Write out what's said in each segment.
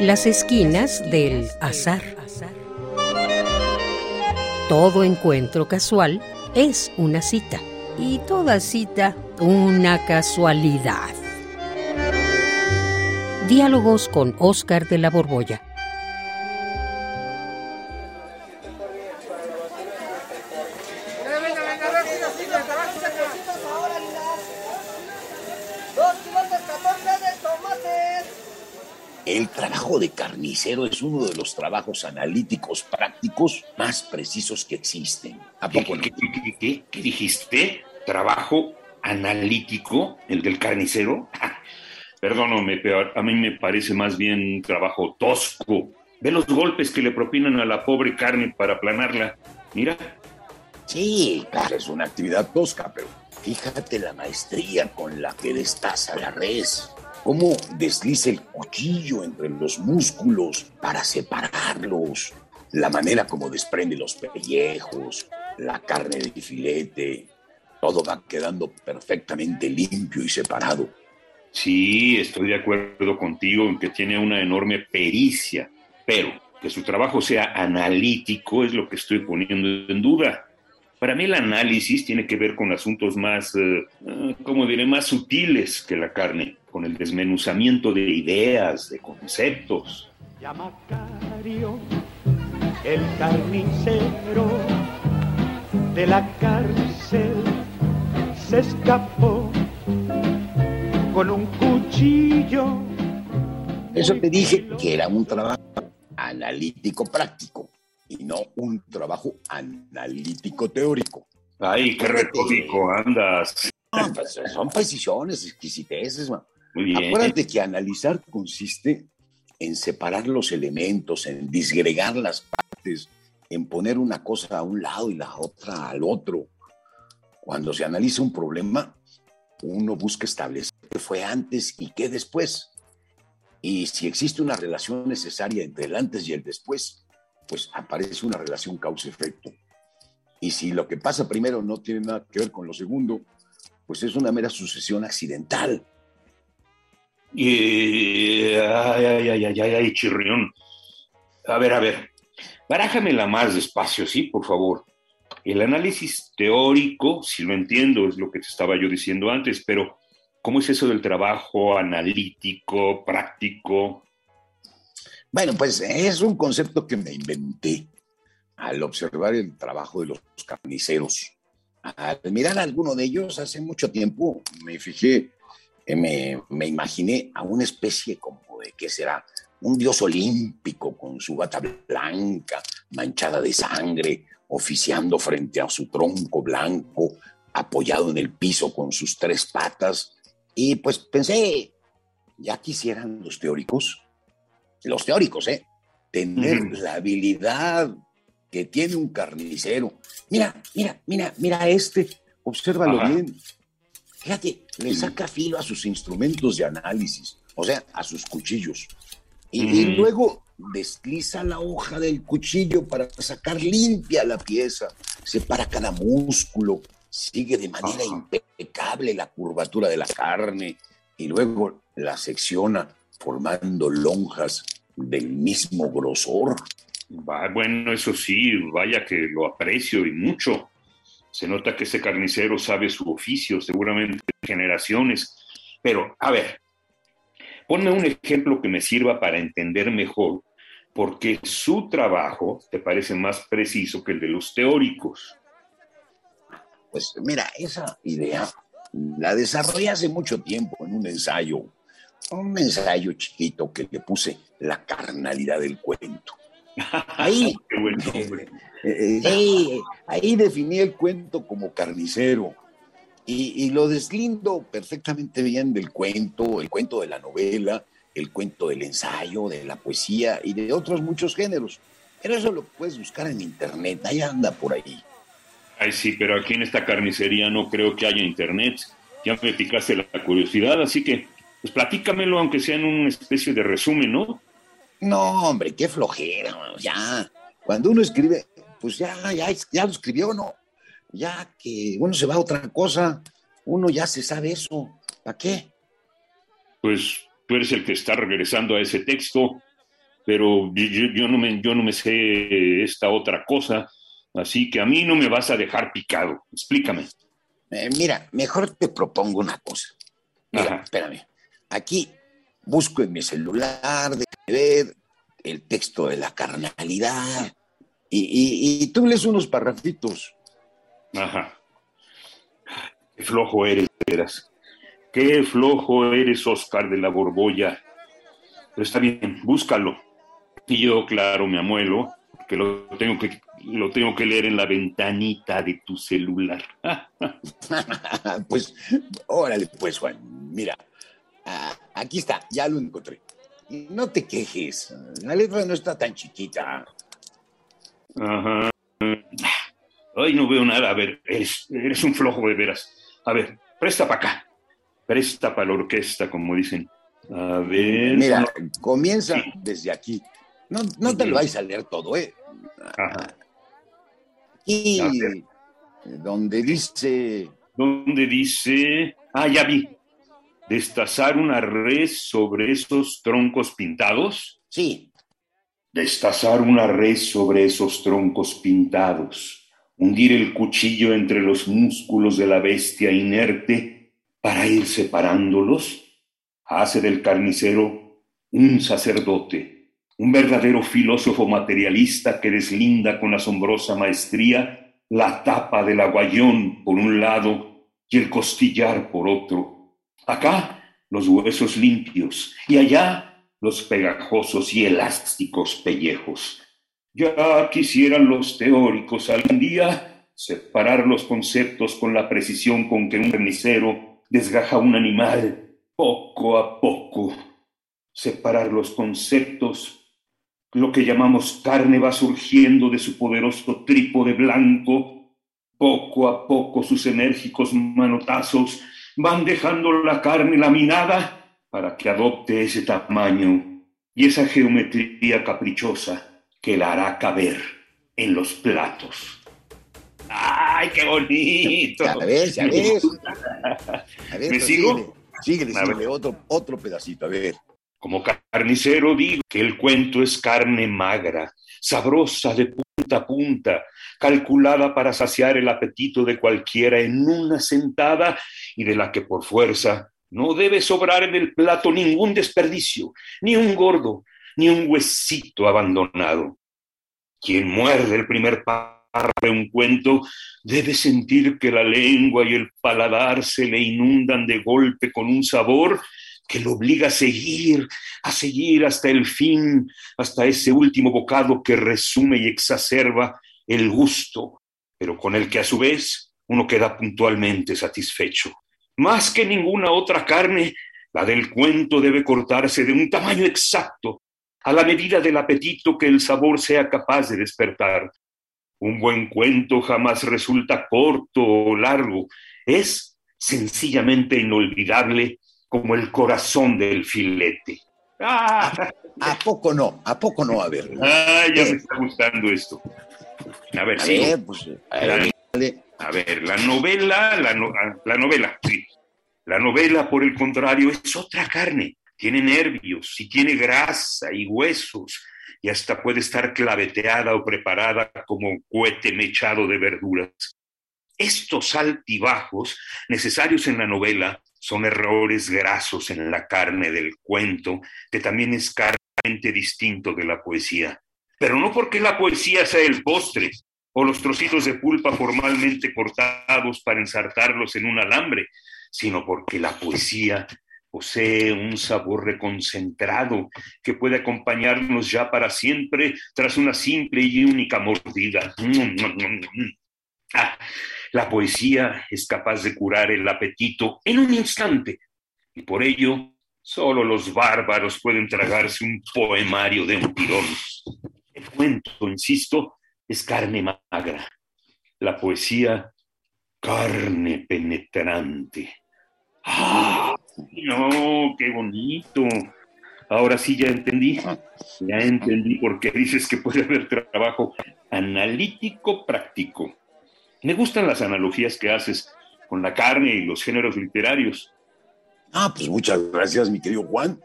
Las esquinas del azar. Todo encuentro casual es una cita y toda cita una casualidad. Diálogos con Oscar de la Borbolla. Carnicero es uno de los trabajos analíticos prácticos más precisos que existen. ¿A poco ¿Qué, qué, qué, qué, dijiste? ¿Trabajo analítico, el del carnicero? Perdóname, pero a mí me parece más bien un trabajo tosco. Ve los golpes que le propinan a la pobre carne para aplanarla. Mira. Sí, claro, es una actividad tosca, pero fíjate la maestría con la que destaza la res cómo desliza el cuchillo entre los músculos para separarlos, la manera como desprende los pellejos, la carne de filete, todo va quedando perfectamente limpio y separado. Sí, estoy de acuerdo contigo en que tiene una enorme pericia, pero que su trabajo sea analítico es lo que estoy poniendo en duda. Para mí el análisis tiene que ver con asuntos más, eh, eh, como diré, más sutiles que la carne, con el desmenuzamiento de ideas, de conceptos. Macario, el carnicero de la cárcel se escapó con un cuchillo. Eso te dije que era un trabajo analítico práctico y no un trabajo analítico teórico. Ay, qué retórico andas. Pues, son precisiones, exquisiteces. Muy bien. Acuérdate que analizar consiste en separar los elementos, en disgregar las partes, en poner una cosa a un lado y la otra al otro. Cuando se analiza un problema, uno busca establecer qué fue antes y qué después. Y si existe una relación necesaria entre el antes y el después, pues aparece una relación causa-efecto. Y si lo que pasa primero no tiene nada que ver con lo segundo, pues es una mera sucesión accidental. Y, ay, ay, ay, ay, ay, chirrión. A ver, a ver, barájamela más despacio, ¿sí? Por favor. El análisis teórico, si lo entiendo, es lo que te estaba yo diciendo antes, pero ¿cómo es eso del trabajo analítico, práctico? Bueno, pues es un concepto que me inventé al observar el trabajo de los carniceros. Al mirar a alguno de ellos hace mucho tiempo me fijé, me, me imaginé a una especie como de, ¿qué será? Un dios olímpico con su bata blanca, manchada de sangre, oficiando frente a su tronco blanco, apoyado en el piso con sus tres patas. Y pues pensé, ya quisieran los teóricos los teóricos, ¿eh? Tener la habilidad que tiene un carnicero. Mira, mira, mira, mira este, obsérvalo bien. Fíjate, le saca filo a sus instrumentos de análisis, o sea, a sus cuchillos. Y, luego desliza la hoja del cuchillo para sacar limpia la pieza, separa cada músculo, sigue de manera impecable la curvatura de la carne y luego la secciona formando lonjas del mismo grosor. bueno, eso sí, vaya que lo aprecio y mucho. Se nota que ese carnicero sabe su oficio, seguramente generaciones. Pero, a ver, ponme un ejemplo que me sirva para entender mejor por qué su trabajo te parece más preciso que el de los teóricos. Pues mira, esa idea la desarrollé hace mucho tiempo en un ensayo un ensayo chiquito que le puse la carnalidad del cuento. Ahí, eh, eh, ahí definí el cuento como carnicero y, y, lo deslindo perfectamente bien del cuento, el cuento de la novela, el cuento del ensayo, de la poesía y de otros muchos géneros. Pero eso lo puedes buscar en internet, ahí anda por ahí. Ay, sí, pero aquí en esta carnicería no creo que haya internet. Ya me picaste la curiosidad, así que pues platícamelo, aunque sea en una especie de resumen, ¿no? No, hombre, qué flojera, ya. Cuando uno escribe, pues ya, ya, ya lo escribió, ¿no? Ya que uno se va a otra cosa, uno ya se sabe eso. ¿Para qué? Pues tú eres el que está regresando a ese texto. pero yo, no me, yo no me sé esta otra cosa, así que a mí no me vas a dejar picado. Explícame. Eh, mira, mejor te propongo una cosa. Mira, espérame. Aquí busco en mi celular, de ver el texto de la carnalidad y, tú lees unos parrafitos. Ajá. Qué flojo eres, veras. Qué flojo eres, Oscar de la Borbolla. Pero está bien, búscalo. Y yo, claro, me amuelo, que lo tengo que, lo tengo que leer en la ventanita de tu celular. pues, órale, pues, Juan. Mira, ah, aquí está, ya lo encontré. No te quejes, la letra no está tan chiquita. Ajá. Ay, no veo nada. A ver, eres, eres un flojo de veras. A ver, presta para acá. Presta para la orquesta, como dicen. A ver. Mira, comienza desde aquí. No, no te lo vais a leer todo, ¿eh? Ajá. Y donde dice. Donde dice. Ah, ya vi. Destazar una red sobre esos troncos pintados. Sí. Destazar una red sobre esos troncos pintados. Hundir el cuchillo entre los músculos de la bestia inerte para ir separándolos. Hace del carnicero un sacerdote, un verdadero filósofo materialista que deslinda con asombrosa maestría la tapa del aguayón por un lado y el costillar por otro Acá los huesos limpios y allá los pegajosos y elásticos pellejos. Ya quisieran los teóricos algún día separar los conceptos con la precisión con que un carnicero desgaja un animal poco a poco. Separar los conceptos, lo que llamamos carne va surgiendo de su poderoso trípode blanco, poco a poco sus enérgicos manotazos van dejando la carne laminada para que adopte ese tamaño y esa geometría caprichosa que la hará caber en los platos. ¡Ay, qué bonito! A ver, ya ves. A ver, ¿Me sigo? Síguele, síguele, otro, otro pedacito, a ver. Como carnicero digo que el cuento es carne magra, sabrosa de punta a punta, calculada para saciar el apetito de cualquiera en una sentada y de la que por fuerza no debe sobrar en el plato ningún desperdicio, ni un gordo, ni un huesito abandonado. Quien muerde el primer párrafo de un cuento debe sentir que la lengua y el paladar se le inundan de golpe con un sabor que lo obliga a seguir, a seguir hasta el fin, hasta ese último bocado que resume y exacerba el gusto, pero con el que a su vez uno queda puntualmente satisfecho. Más que ninguna otra carne, la del cuento debe cortarse de un tamaño exacto, a la medida del apetito que el sabor sea capaz de despertar. Un buen cuento jamás resulta corto o largo, es sencillamente inolvidable como el corazón del filete. ¡Ah! ¿A poco no? ¿A poco no? A ver. Ah, ya me está gustando esto. A ver, sí. Pues, a, ver, la novela, la, ah, la novela, sí. La novela, por el contrario, es otra carne. Tiene nervios y tiene grasa y huesos y hasta puede estar claveteada o preparada como un cohete mechado de verduras. Estos altibajos necesarios en la novela son errores grasos en la carne del cuento, que también es carnemente distinto de la poesía. Pero no porque la poesía sea el postre o los trocitos de pulpa formalmente cortados para ensartarlos en un alambre, sino porque la poesía posee un sabor reconcentrado que puede acompañarnos ya para siempre tras una simple y única mordida. Ah, la poesía es capaz de curar el apetito en un instante y por ello solo los bárbaros pueden tragarse un poemario de un tirón. El cuento, insisto, es carne magra. La poesía, carne penetrante. ¡Ah! No, qué bonito. Ahora sí ya entendí. Ya entendí por qué dices que puede haber trabajo analítico práctico. Me gustan las analogías que haces con la carne y los géneros literarios. Ah, pues muchas gracias, mi querido Juan.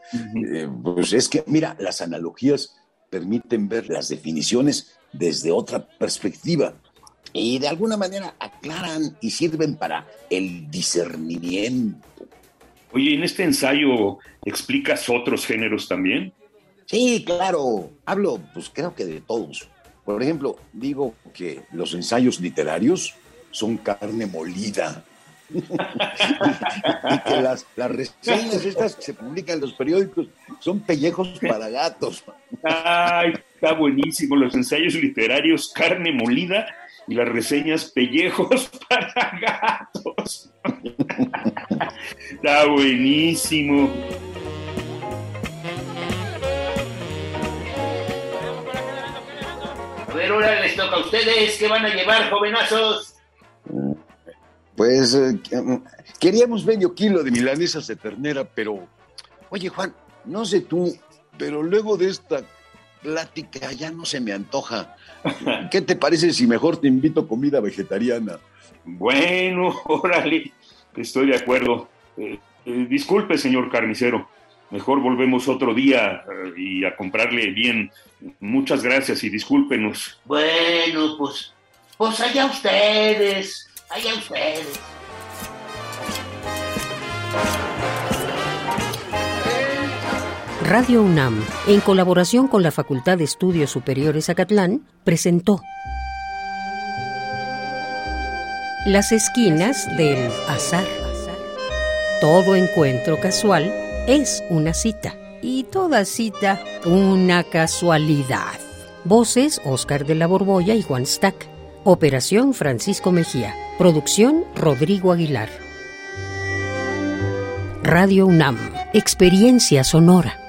Eh, pues es que, mira, las analogías permiten ver las definiciones desde otra perspectiva y de alguna manera aclaran y sirven para el discernimiento. Oye, ¿en este ensayo explicas otros géneros también? Sí, claro. Hablo, pues creo que de todos. Por ejemplo, digo que los ensayos literarios son carne molida. y que las, las reseñas estas que se publican en los periódicos son pellejos para gatos. Ay, está buenísimo. Los ensayos literarios, carne molida y las reseñas pellejos para gatos. Está buenísimo. Ahora les toca a ustedes. ¿Qué van a llevar, jovenazos? Pues eh, queríamos medio kilo de milanesas de ternera, pero, oye Juan, no sé tú, pero luego de esta plática ya no se me antoja. ¿Qué te parece si mejor te invito comida vegetariana? Bueno, órale, estoy de acuerdo. Eh, eh, disculpe, señor carnicero. Mejor volvemos otro día eh, y a comprarle bien. Muchas gracias y discúlpenos. Bueno, pues, pues allá ustedes, allá ustedes. Radio UNAM, en colaboración con la Facultad de Estudios Superiores Acatlán, presentó Las esquinas del azar. Todo encuentro casual es una cita y toda cita una casualidad. Voces Oscar de la Borbolla y Juan Stack. Operación Francisco Mejía. Producción Rodrigo Aguilar. Radio UNAM. Experiencia sonora.